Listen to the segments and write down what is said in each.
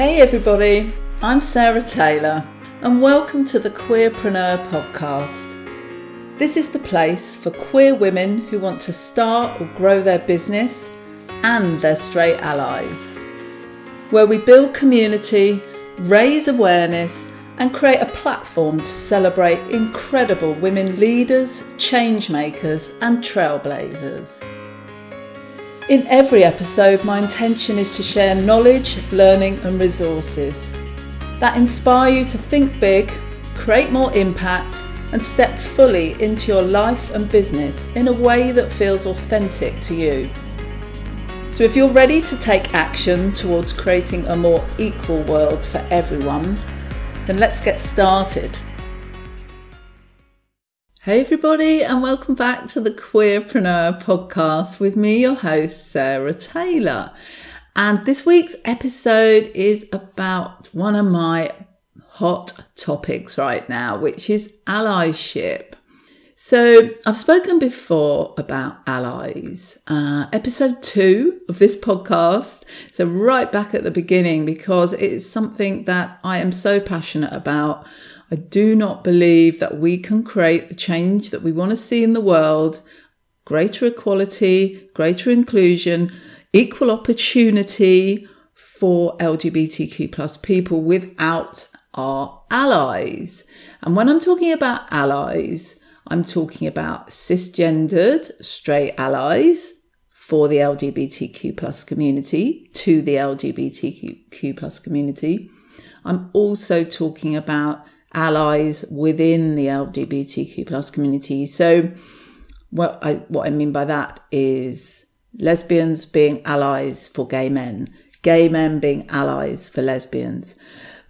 Hey everybody, I'm Sarah Taylor and welcome to the Queerpreneur podcast. This is the place for queer women who want to start or grow their business and their straight allies, where we build community, raise awareness, and create a platform to celebrate incredible women leaders, change makers, and trailblazers. In every episode, my intention is to share knowledge, learning, and resources that inspire you to think big, create more impact, and step fully into your life and business in a way that feels authentic to you. So, if you're ready to take action towards creating a more equal world for everyone, then let's get started. Hey, everybody, and welcome back to the Queerpreneur podcast with me, your host, Sarah Taylor. And this week's episode is about one of my hot topics right now, which is allyship. So, I've spoken before about allies, uh, episode two of this podcast. So, right back at the beginning, because it's something that I am so passionate about. I do not believe that we can create the change that we want to see in the world greater equality, greater inclusion, equal opportunity for LGBTQ plus people without our allies. And when I'm talking about allies, I'm talking about cisgendered straight allies for the LGBTQ plus community, to the LGBTQ plus community. I'm also talking about allies within the LGBTQ plus community. So what I what I mean by that is lesbians being allies for gay men, gay men being allies for lesbians,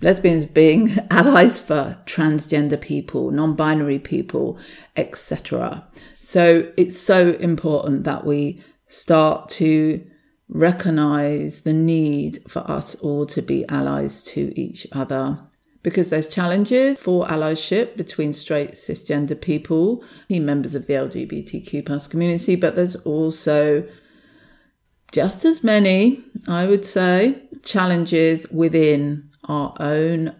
lesbians being allies for transgender people, non-binary people, etc. So it's so important that we start to recognize the need for us all to be allies to each other because there's challenges for allyship between straight cisgender people, members of the LGBTQ plus community, but there's also just as many, I would say, challenges within our own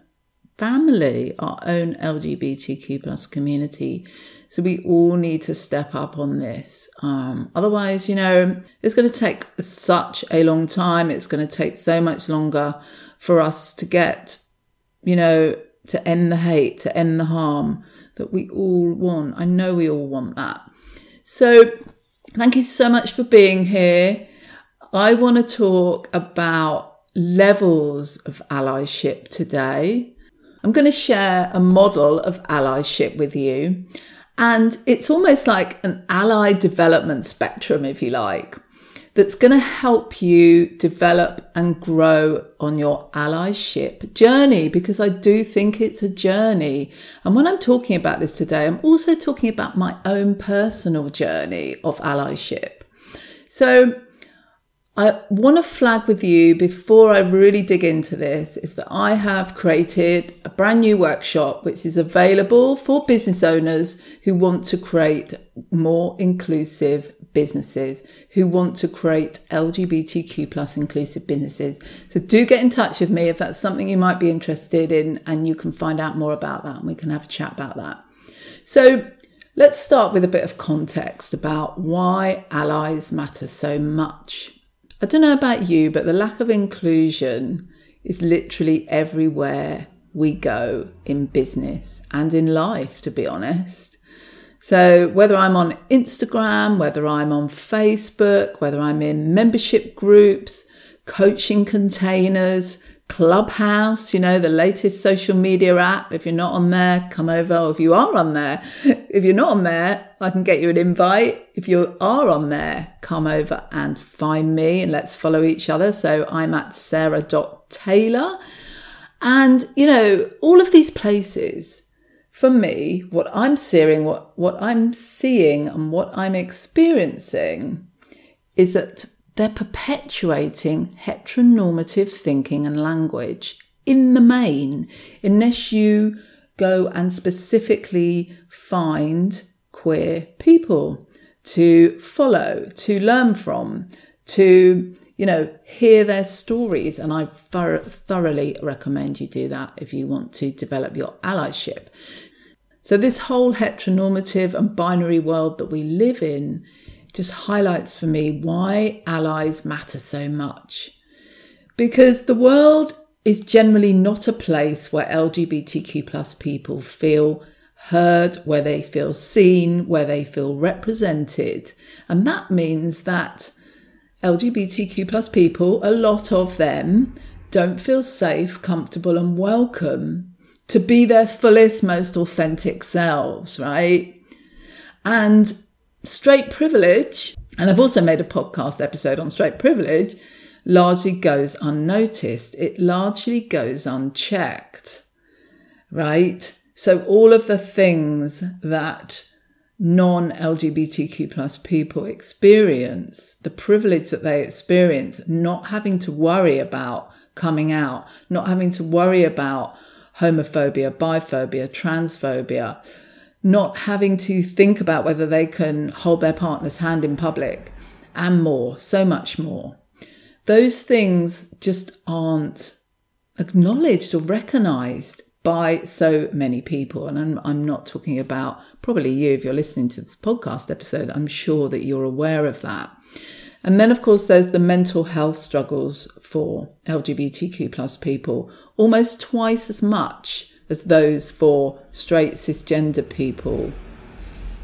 family, our own LGBTQ plus community. So we all need to step up on this. Um, otherwise, you know, it's going to take such a long time. It's going to take so much longer for us to get you know, to end the hate, to end the harm that we all want. I know we all want that. So, thank you so much for being here. I want to talk about levels of allyship today. I'm going to share a model of allyship with you. And it's almost like an ally development spectrum, if you like that's going to help you develop and grow on your allyship journey because I do think it's a journey. And when I'm talking about this today, I'm also talking about my own personal journey of allyship. So I want to flag with you before I really dig into this is that I have created a brand new workshop which is available for business owners who want to create more inclusive businesses who want to create LGBTQ plus inclusive businesses. So do get in touch with me if that's something you might be interested in and you can find out more about that and we can have a chat about that. So let's start with a bit of context about why allies matter so much. I don't know about you, but the lack of inclusion is literally everywhere we go in business and in life, to be honest. So, whether I'm on Instagram, whether I'm on Facebook, whether I'm in membership groups, coaching containers, Clubhouse, you know, the latest social media app. If you're not on there, come over. Or if you are on there, if you're not on there, I can get you an invite. If you are on there, come over and find me and let's follow each other. So I'm at sarah.taylor. And, you know, all of these places, for me, what I'm seeing, what, what I'm seeing and what I'm experiencing is that they're perpetuating heteronormative thinking and language in the main, unless you go and specifically find queer people to follow, to learn from, to you know, hear their stories. And I thoroughly recommend you do that if you want to develop your allyship. So, this whole heteronormative and binary world that we live in just highlights for me why allies matter so much. Because the world is generally not a place where LGBTQ plus people feel heard, where they feel seen, where they feel represented. And that means that LGBTQ plus people, a lot of them, don't feel safe, comfortable, and welcome to be their fullest, most authentic selves, right? And straight privilege, and I've also made a podcast episode on straight privilege, largely goes unnoticed. It largely goes unchecked, right? So all of the things that non LGBTQ plus people experience, the privilege that they experience, not having to worry about coming out, not having to worry about homophobia, biphobia, transphobia, not having to think about whether they can hold their partner's hand in public, and more, so much more those things just aren't acknowledged or recognized by so many people. And I'm, I'm not talking about probably you, if you're listening to this podcast episode, I'm sure that you're aware of that. And then, of course, there's the mental health struggles for LGBTQ plus people, almost twice as much as those for straight cisgender people.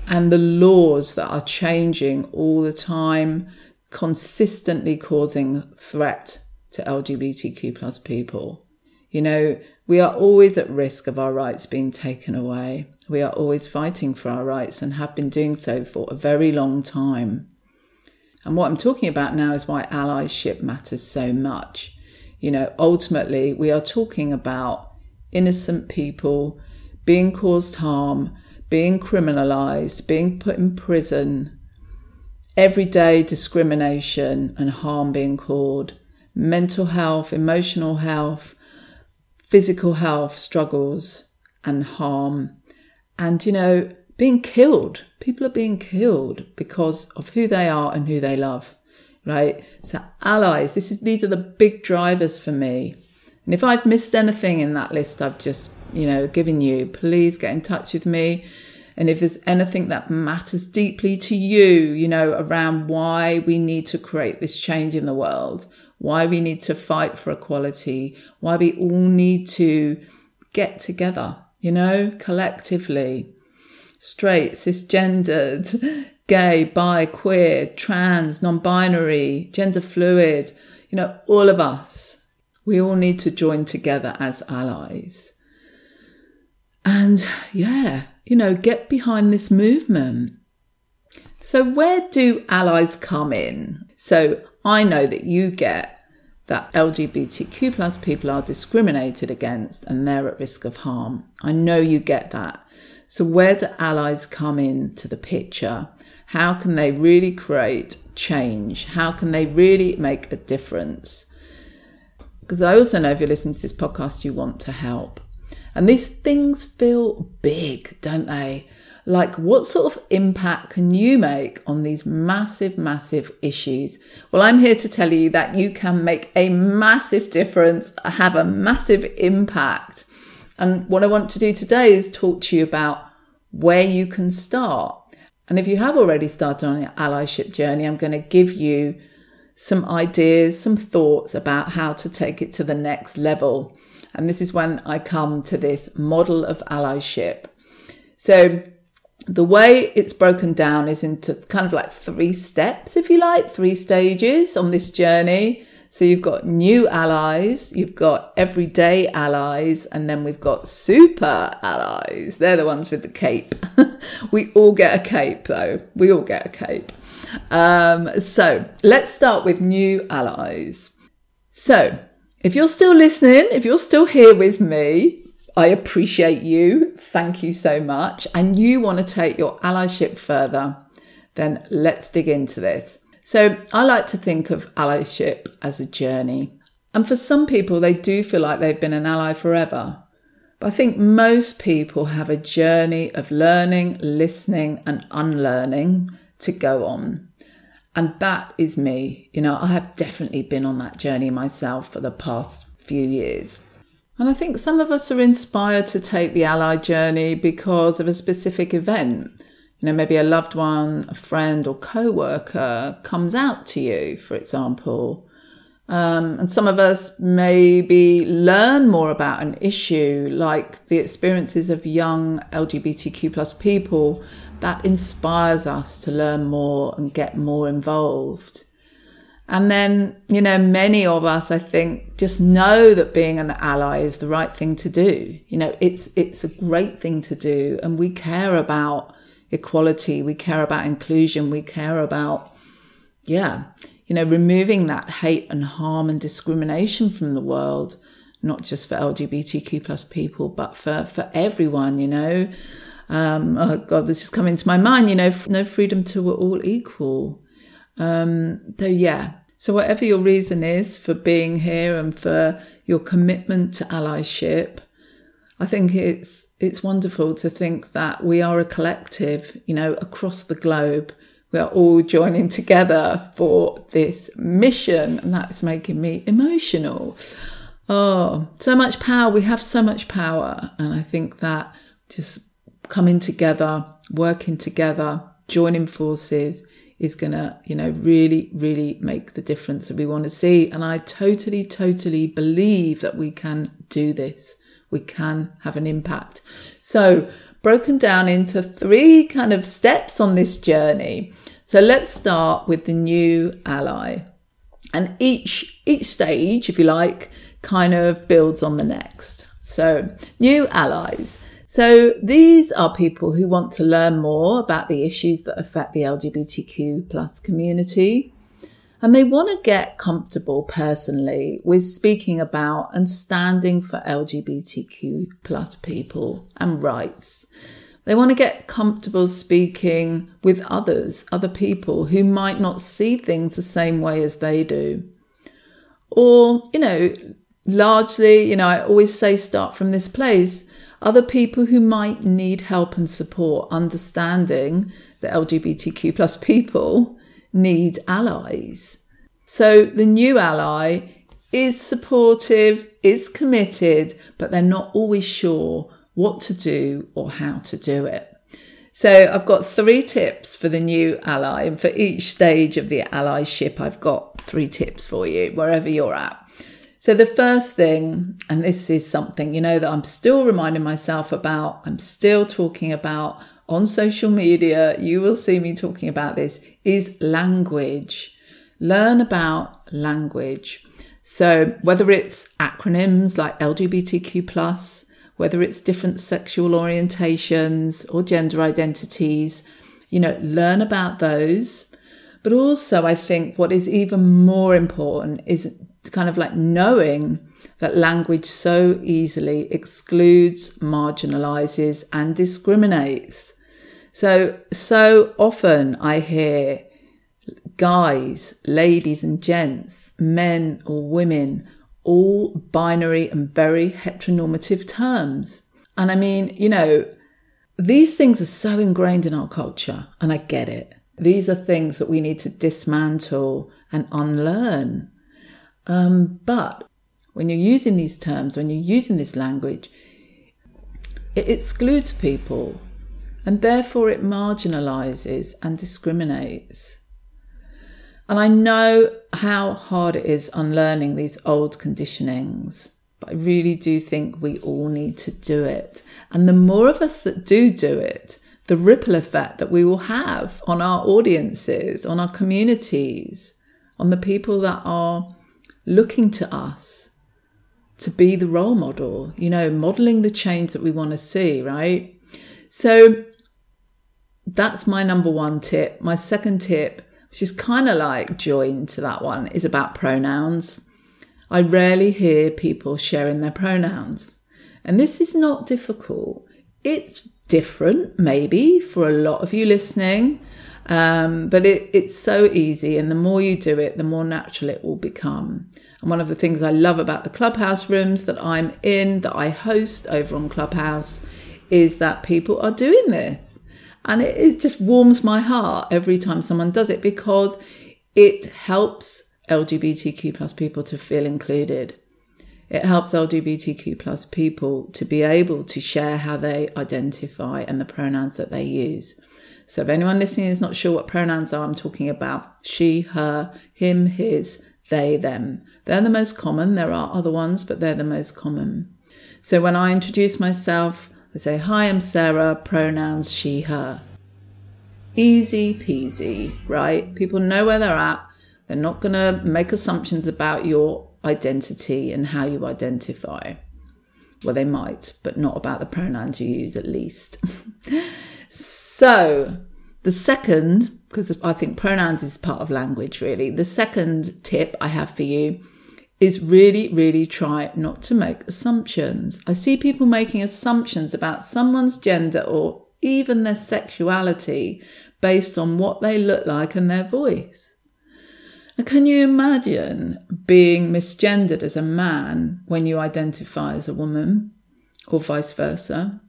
And the laws that are changing all the time, consistently causing threat to LGBTQ plus people. You know, we are always at risk of our rights being taken away. We are always fighting for our rights and have been doing so for a very long time. And what I'm talking about now is why allyship matters so much. You know, ultimately, we are talking about innocent people being caused harm, being criminalized, being put in prison. Everyday discrimination and harm being caused, mental health, emotional health, physical health struggles and harm, and you know, being killed. People are being killed because of who they are and who they love, right? So, allies, this is, these are the big drivers for me. And if I've missed anything in that list I've just, you know, given you, please get in touch with me. And if there's anything that matters deeply to you, you know, around why we need to create this change in the world, why we need to fight for equality, why we all need to get together, you know, collectively, straight, cisgendered, gay, bi, queer, trans, non binary, gender fluid, you know, all of us, we all need to join together as allies. And yeah, you know, get behind this movement. So, where do allies come in? So, I know that you get that LGBTQ plus people are discriminated against and they're at risk of harm. I know you get that. So, where do allies come into the picture? How can they really create change? How can they really make a difference? Because I also know if you're listening to this podcast, you want to help. And these things feel big, don't they? Like, what sort of impact can you make on these massive, massive issues? Well, I'm here to tell you that you can make a massive difference, have a massive impact. And what I want to do today is talk to you about where you can start. And if you have already started on your allyship journey, I'm going to give you some ideas, some thoughts about how to take it to the next level. And this is when I come to this model of allyship. So the way it's broken down is into kind of like three steps, if you like, three stages on this journey. So you've got new allies, you've got everyday allies, and then we've got super allies. They're the ones with the cape. we all get a cape though. We all get a cape. Um, so let's start with new allies. So if you're still listening, if you're still here with me, I appreciate you. Thank you so much. And you want to take your allyship further, then let's dig into this. So, I like to think of allyship as a journey. And for some people, they do feel like they've been an ally forever. But I think most people have a journey of learning, listening, and unlearning to go on. And that is me. You know, I have definitely been on that journey myself for the past few years. And I think some of us are inspired to take the ally journey because of a specific event. You know, maybe a loved one, a friend, or co worker comes out to you, for example. Um, and some of us maybe learn more about an issue like the experiences of young LGBTQ plus people that inspires us to learn more and get more involved. And then, you know, many of us, I think, just know that being an ally is the right thing to do. You know, it's, it's a great thing to do. And we care about equality. We care about inclusion. We care about, yeah, you know, removing that hate and harm and discrimination from the world, not just for LGBTQ plus people, but for, for everyone, you know. Um, oh God, this is coming to my mind, you know, no freedom till we're all equal. Um, so yeah. So whatever your reason is for being here and for your commitment to allyship, I think it's it's wonderful to think that we are a collective, you know, across the globe. We are all joining together for this mission, and that's making me emotional. Oh, so much power. We have so much power. And I think that just coming together, working together, joining forces is going to, you know, really, really make the difference that we want to see. And I totally, totally believe that we can do this. We can have an impact. So, broken down into three kind of steps on this journey. So, let's start with the new ally. And each each stage, if you like, kind of builds on the next. So, new allies. So these are people who want to learn more about the issues that affect the LGBTQ plus community. And they want to get comfortable personally with speaking about and standing for LGBTQ plus people and rights. They want to get comfortable speaking with others, other people who might not see things the same way as they do. Or, you know, largely, you know, I always say start from this place other people who might need help and support understanding the LGBTQ plus people need allies. So the new ally is supportive, is committed, but they're not always sure what to do or how to do it. So I've got three tips for the new ally, and for each stage of the allyship, I've got three tips for you, wherever you're at. So, the first thing, and this is something, you know, that I'm still reminding myself about, I'm still talking about on social media, you will see me talking about this, is language. Learn about language. So, whether it's acronyms like LGBTQ, whether it's different sexual orientations or gender identities, you know, learn about those. But also, I think what is even more important is kind of like knowing that language so easily excludes, marginalizes, and discriminates. So, so often I hear guys, ladies, and gents, men or women, all binary and very heteronormative terms. And I mean, you know, these things are so ingrained in our culture, and I get it. These are things that we need to dismantle and unlearn. Um, but when you're using these terms, when you're using this language, it excludes people and therefore it marginalizes and discriminates. And I know how hard it is unlearning these old conditionings, but I really do think we all need to do it. And the more of us that do do it, the ripple effect that we will have on our audiences, on our communities, on the people that are looking to us to be the role model, you know, modeling the change that we want to see, right? So that's my number one tip. My second tip, which is kind of like joined to that one, is about pronouns. I rarely hear people sharing their pronouns. And this is not difficult. It's different, maybe, for a lot of you listening. Um, but it, it's so easy, and the more you do it, the more natural it will become. And one of the things I love about the Clubhouse rooms that I'm in, that I host over on Clubhouse, is that people are doing this. And it, it just warms my heart every time someone does it because it helps LGBTQ plus people to feel included. It helps LGBTQ plus people to be able to share how they identify and the pronouns that they use. So if anyone listening is not sure what pronouns are, I'm talking about she, her, him, his, they, them. They're the most common. There are other ones, but they're the most common. So when I introduce myself, Say, Hi, I'm Sarah, pronouns she, her. Easy peasy, right? People know where they're at. They're not going to make assumptions about your identity and how you identify. Well, they might, but not about the pronouns you use, at least. so, the second, because I think pronouns is part of language, really, the second tip I have for you is really, really try not to make assumptions. I see people making assumptions about someone's gender or even their sexuality based on what they look like and their voice. Now, can you imagine being misgendered as a man when you identify as a woman, or vice versa?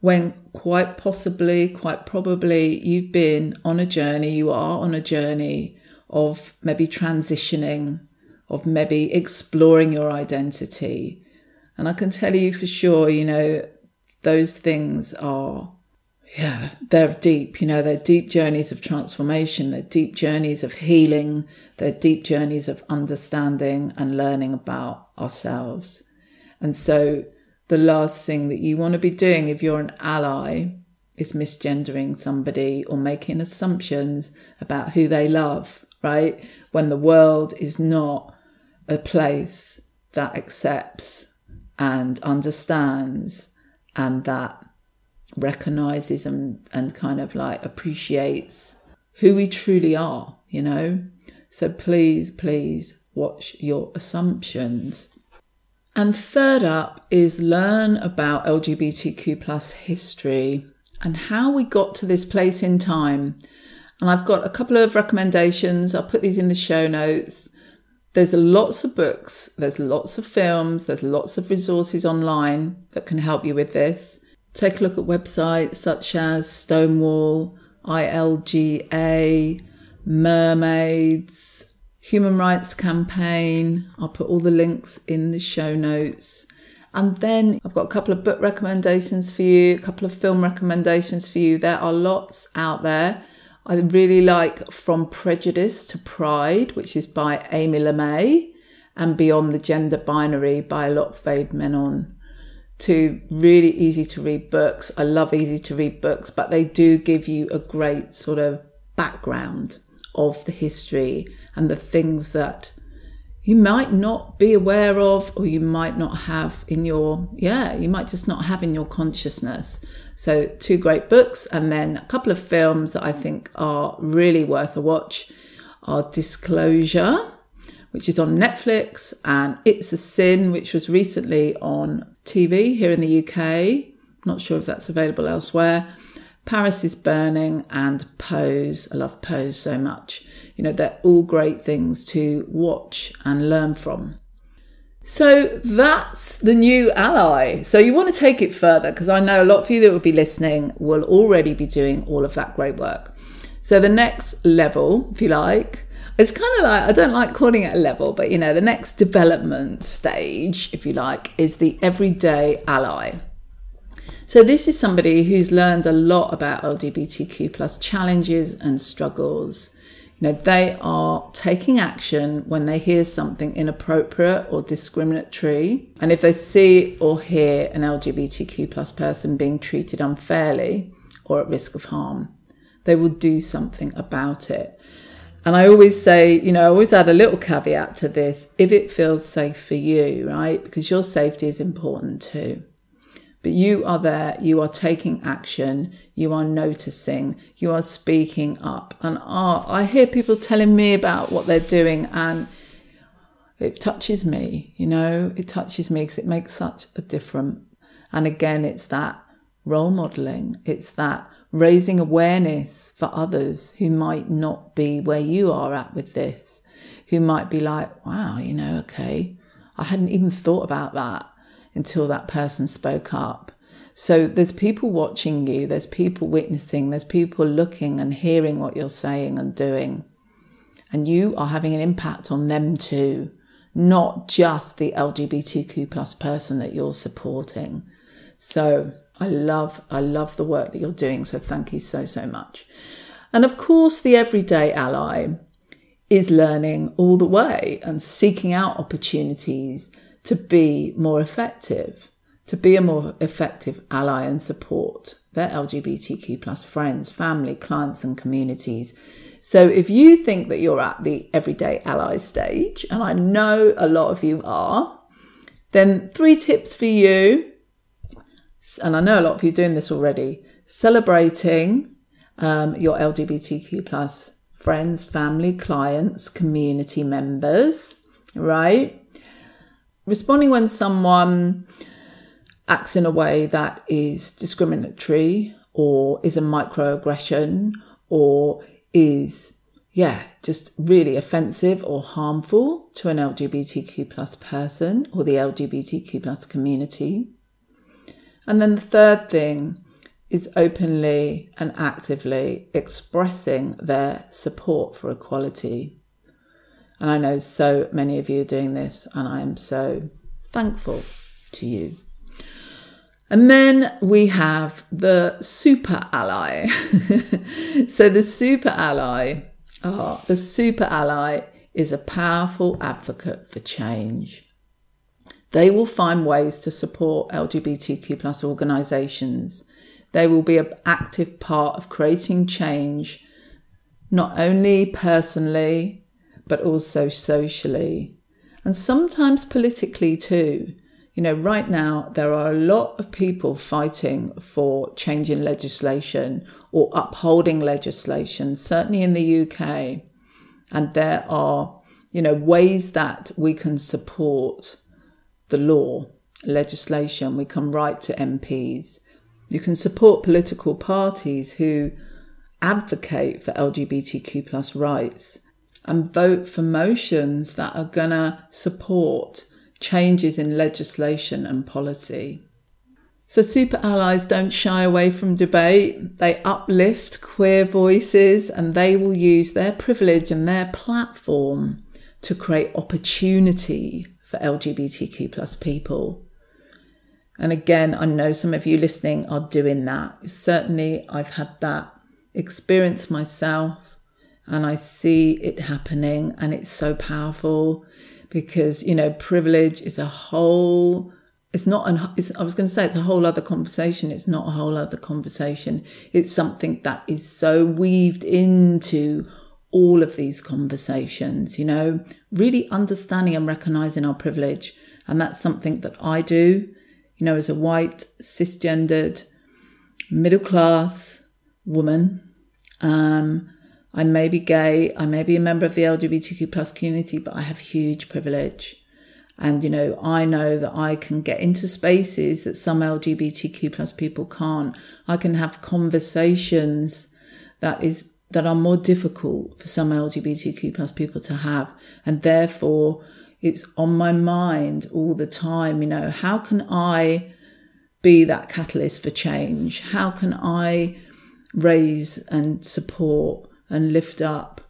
When quite possibly, quite probably, you've been on a journey, you are on a journey of maybe transitioning, of maybe exploring your identity. And I can tell you for sure, you know, those things are yeah, they're deep, you know, they're deep journeys of transformation, they're deep journeys of healing, they're deep journeys of understanding and learning about ourselves. And so, the last thing that you want to be doing if you're an ally is misgendering somebody or making assumptions about who they love, right? When the world is not a place that accepts and understands and that recognizes and, and kind of like appreciates who we truly are, you know? So please, please watch your assumptions. And third up is learn about LGBTQ plus history and how we got to this place in time. And I've got a couple of recommendations. I'll put these in the show notes. There's lots of books, there's lots of films, there's lots of resources online that can help you with this. Take a look at websites such as Stonewall, ILGA, Mermaids, Human Rights Campaign. I'll put all the links in the show notes. And then I've got a couple of book recommendations for you, a couple of film recommendations for you. There are lots out there. I really like From Prejudice to Pride, which is by Amy Lamé, and Beyond the Gender Binary by Alok Vaid-Menon to really easy to read books. I love easy to read books, but they do give you a great sort of background of the history and the things that you might not be aware of or you might not have in your yeah you might just not have in your consciousness so two great books and then a couple of films that i think are really worth a watch are disclosure which is on Netflix, and It's a Sin, which was recently on TV here in the UK. Not sure if that's available elsewhere. Paris is Burning and Pose. I love Pose so much. You know, they're all great things to watch and learn from. So that's the new ally. So you want to take it further because I know a lot of you that will be listening will already be doing all of that great work. So the next level, if you like, it's kind of like, I don't like calling it a level, but you know, the next development stage, if you like, is the everyday ally. So this is somebody who's learned a lot about LGBTQ plus challenges and struggles. You know, they are taking action when they hear something inappropriate or discriminatory. And if they see or hear an LGBTQ plus person being treated unfairly or at risk of harm, they will do something about it. And I always say, you know, I always add a little caveat to this if it feels safe for you, right? Because your safety is important too. But you are there, you are taking action, you are noticing, you are speaking up. And uh, I hear people telling me about what they're doing, and it touches me, you know, it touches me because it makes such a difference. And again, it's that role modeling, it's that raising awareness for others who might not be where you are at with this, who might be like, wow, you know, okay, I hadn't even thought about that until that person spoke up. So there's people watching you, there's people witnessing, there's people looking and hearing what you're saying and doing. and you are having an impact on them too, not just the LGBTQ plus person that you're supporting. So I love, I love the work that you're doing. So thank you so, so much. And of course, the everyday ally is learning all the way and seeking out opportunities to be more effective, to be a more effective ally and support their LGBTQ plus friends, family, clients, and communities. So if you think that you're at the everyday ally stage, and I know a lot of you are, then three tips for you. And I know a lot of you are doing this already. Celebrating um, your LGBTQ plus friends, family, clients, community members, right? Responding when someone acts in a way that is discriminatory or is a microaggression or is yeah just really offensive or harmful to an lgbtq plus person or the lgbtq plus community. And then the third thing is openly and actively expressing their support for equality and i know so many of you are doing this and i am so thankful to you and then we have the super ally. so the super ally, oh, the super ally is a powerful advocate for change. They will find ways to support LGBTQ plus organisations. They will be an active part of creating change, not only personally, but also socially, and sometimes politically too. You know, right now, there are a lot of people fighting for changing legislation or upholding legislation, certainly in the UK. And there are, you know, ways that we can support the law, legislation. We can write to MPs. You can support political parties who advocate for LGBTQ plus rights and vote for motions that are going to support changes in legislation and policy. So, super allies don't shy away from debate. They uplift queer voices and they will use their privilege and their platform to create opportunity for LGBTQ plus people. And again, I know some of you listening are doing that. Certainly, I've had that experience myself and I see it happening and it's so powerful because you know privilege is a whole it's not an it's, i was going to say it's a whole other conversation. It's not a whole other conversation. It's something that is so weaved into all of these conversations you know really understanding and recognizing our privilege. And that's something that i do you know as a white cisgendered middle class woman. Um I may be gay, I may be a member of the LGBTQ plus community, but I have huge privilege. And, you know, I know that I can get into spaces that some LGBTQ plus people can't. I can have conversations that is, that are more difficult for some LGBTQ plus people to have. And therefore it's on my mind all the time. You know, how can I be that catalyst for change? How can I raise and support and lift up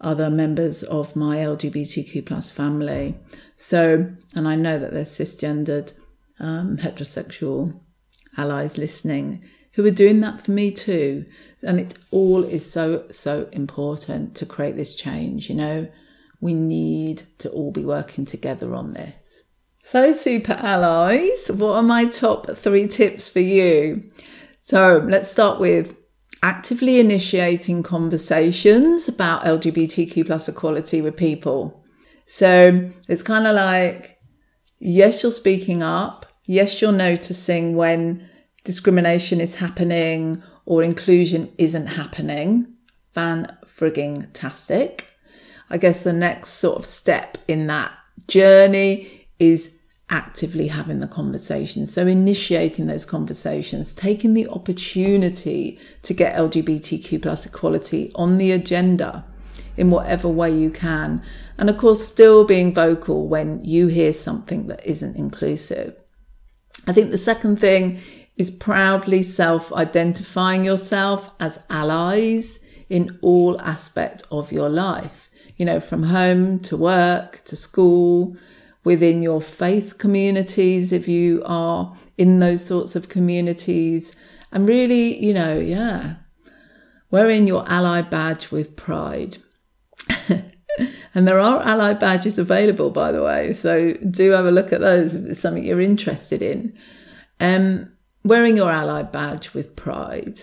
other members of my LGBTQ plus family. So, and I know that there's cisgendered, um, heterosexual allies listening who are doing that for me too. And it all is so, so important to create this change. You know, we need to all be working together on this. So, super allies, what are my top three tips for you? So, let's start with actively initiating conversations about LGBTQ plus equality with people. So it's kind of like, yes, you're speaking up. Yes, you're noticing when discrimination is happening or inclusion isn't happening. Fan frigging tastic. I guess the next sort of step in that journey is actively having the conversation. So, initiating those conversations, taking the opportunity to get LGBTQ plus equality on the agenda in whatever way you can. And of course, still being vocal when you hear something that isn't inclusive. I think the second thing is proudly self identifying yourself as allies in all aspect of your life. you know, from home to work to school, within your faith communities, if you are in those sorts of communities, and really, you know, yeah, wearing your ally badge with pride. and there are ally badges available, by the way, so do have a look at those if it's something you're interested in. Um, wearing your ally badge with pride.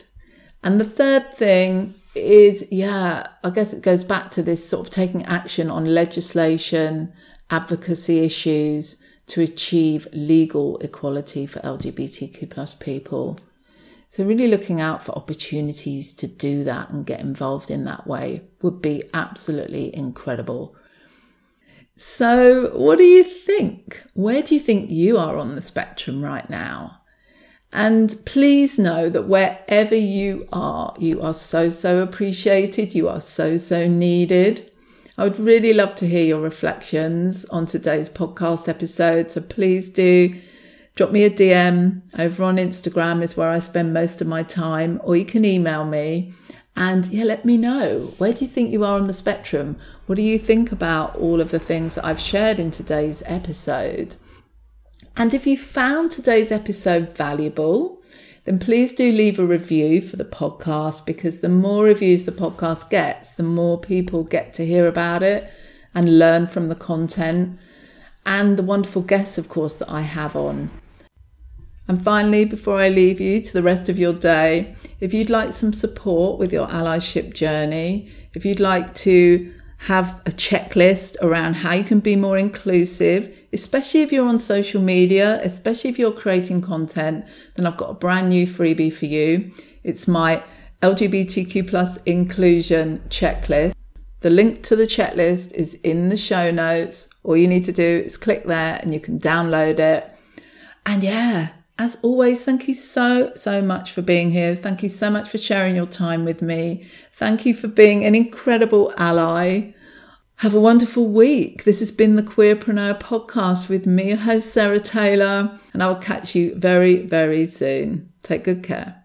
And the third thing is, yeah, I guess it goes back to this sort of taking action on legislation, advocacy issues to achieve legal equality for LGBTQ plus people. So really looking out for opportunities to do that and get involved in that way would be absolutely incredible. So, what do you think? Where do you think you are on the spectrum right now? And please know that wherever you are, you are so, so appreciated. You are so, so needed. I would really love to hear your reflections on today's podcast episode. So please do drop me a DM over on Instagram, is where I spend most of my time, or you can email me. And yeah, let me know where do you think you are on the spectrum? What do you think about all of the things that I've shared in today's episode? And if you found today's episode valuable, then please do leave a review for the podcast because the more reviews the podcast gets, the more people get to hear about it and learn from the content and the wonderful guests, of course, that I have on. And finally, before I leave you to the rest of your day, if you'd like some support with your allyship journey, if you'd like to have a checklist around how you can be more inclusive, especially if you're on social media, especially if you're creating content, then I've got a brand new freebie for you. It's my LGBTQ plus inclusion checklist. The link to the checklist is in the show notes. All you need to do is click there and you can download it. And yeah, as always, thank you so, so much for being here. Thank you so much for sharing your time with me. Thank you for being an incredible ally. Have a wonderful week. This has been the Queerpreneur podcast with me, your host, Sarah Taylor, and I will catch you very, very soon. Take good care.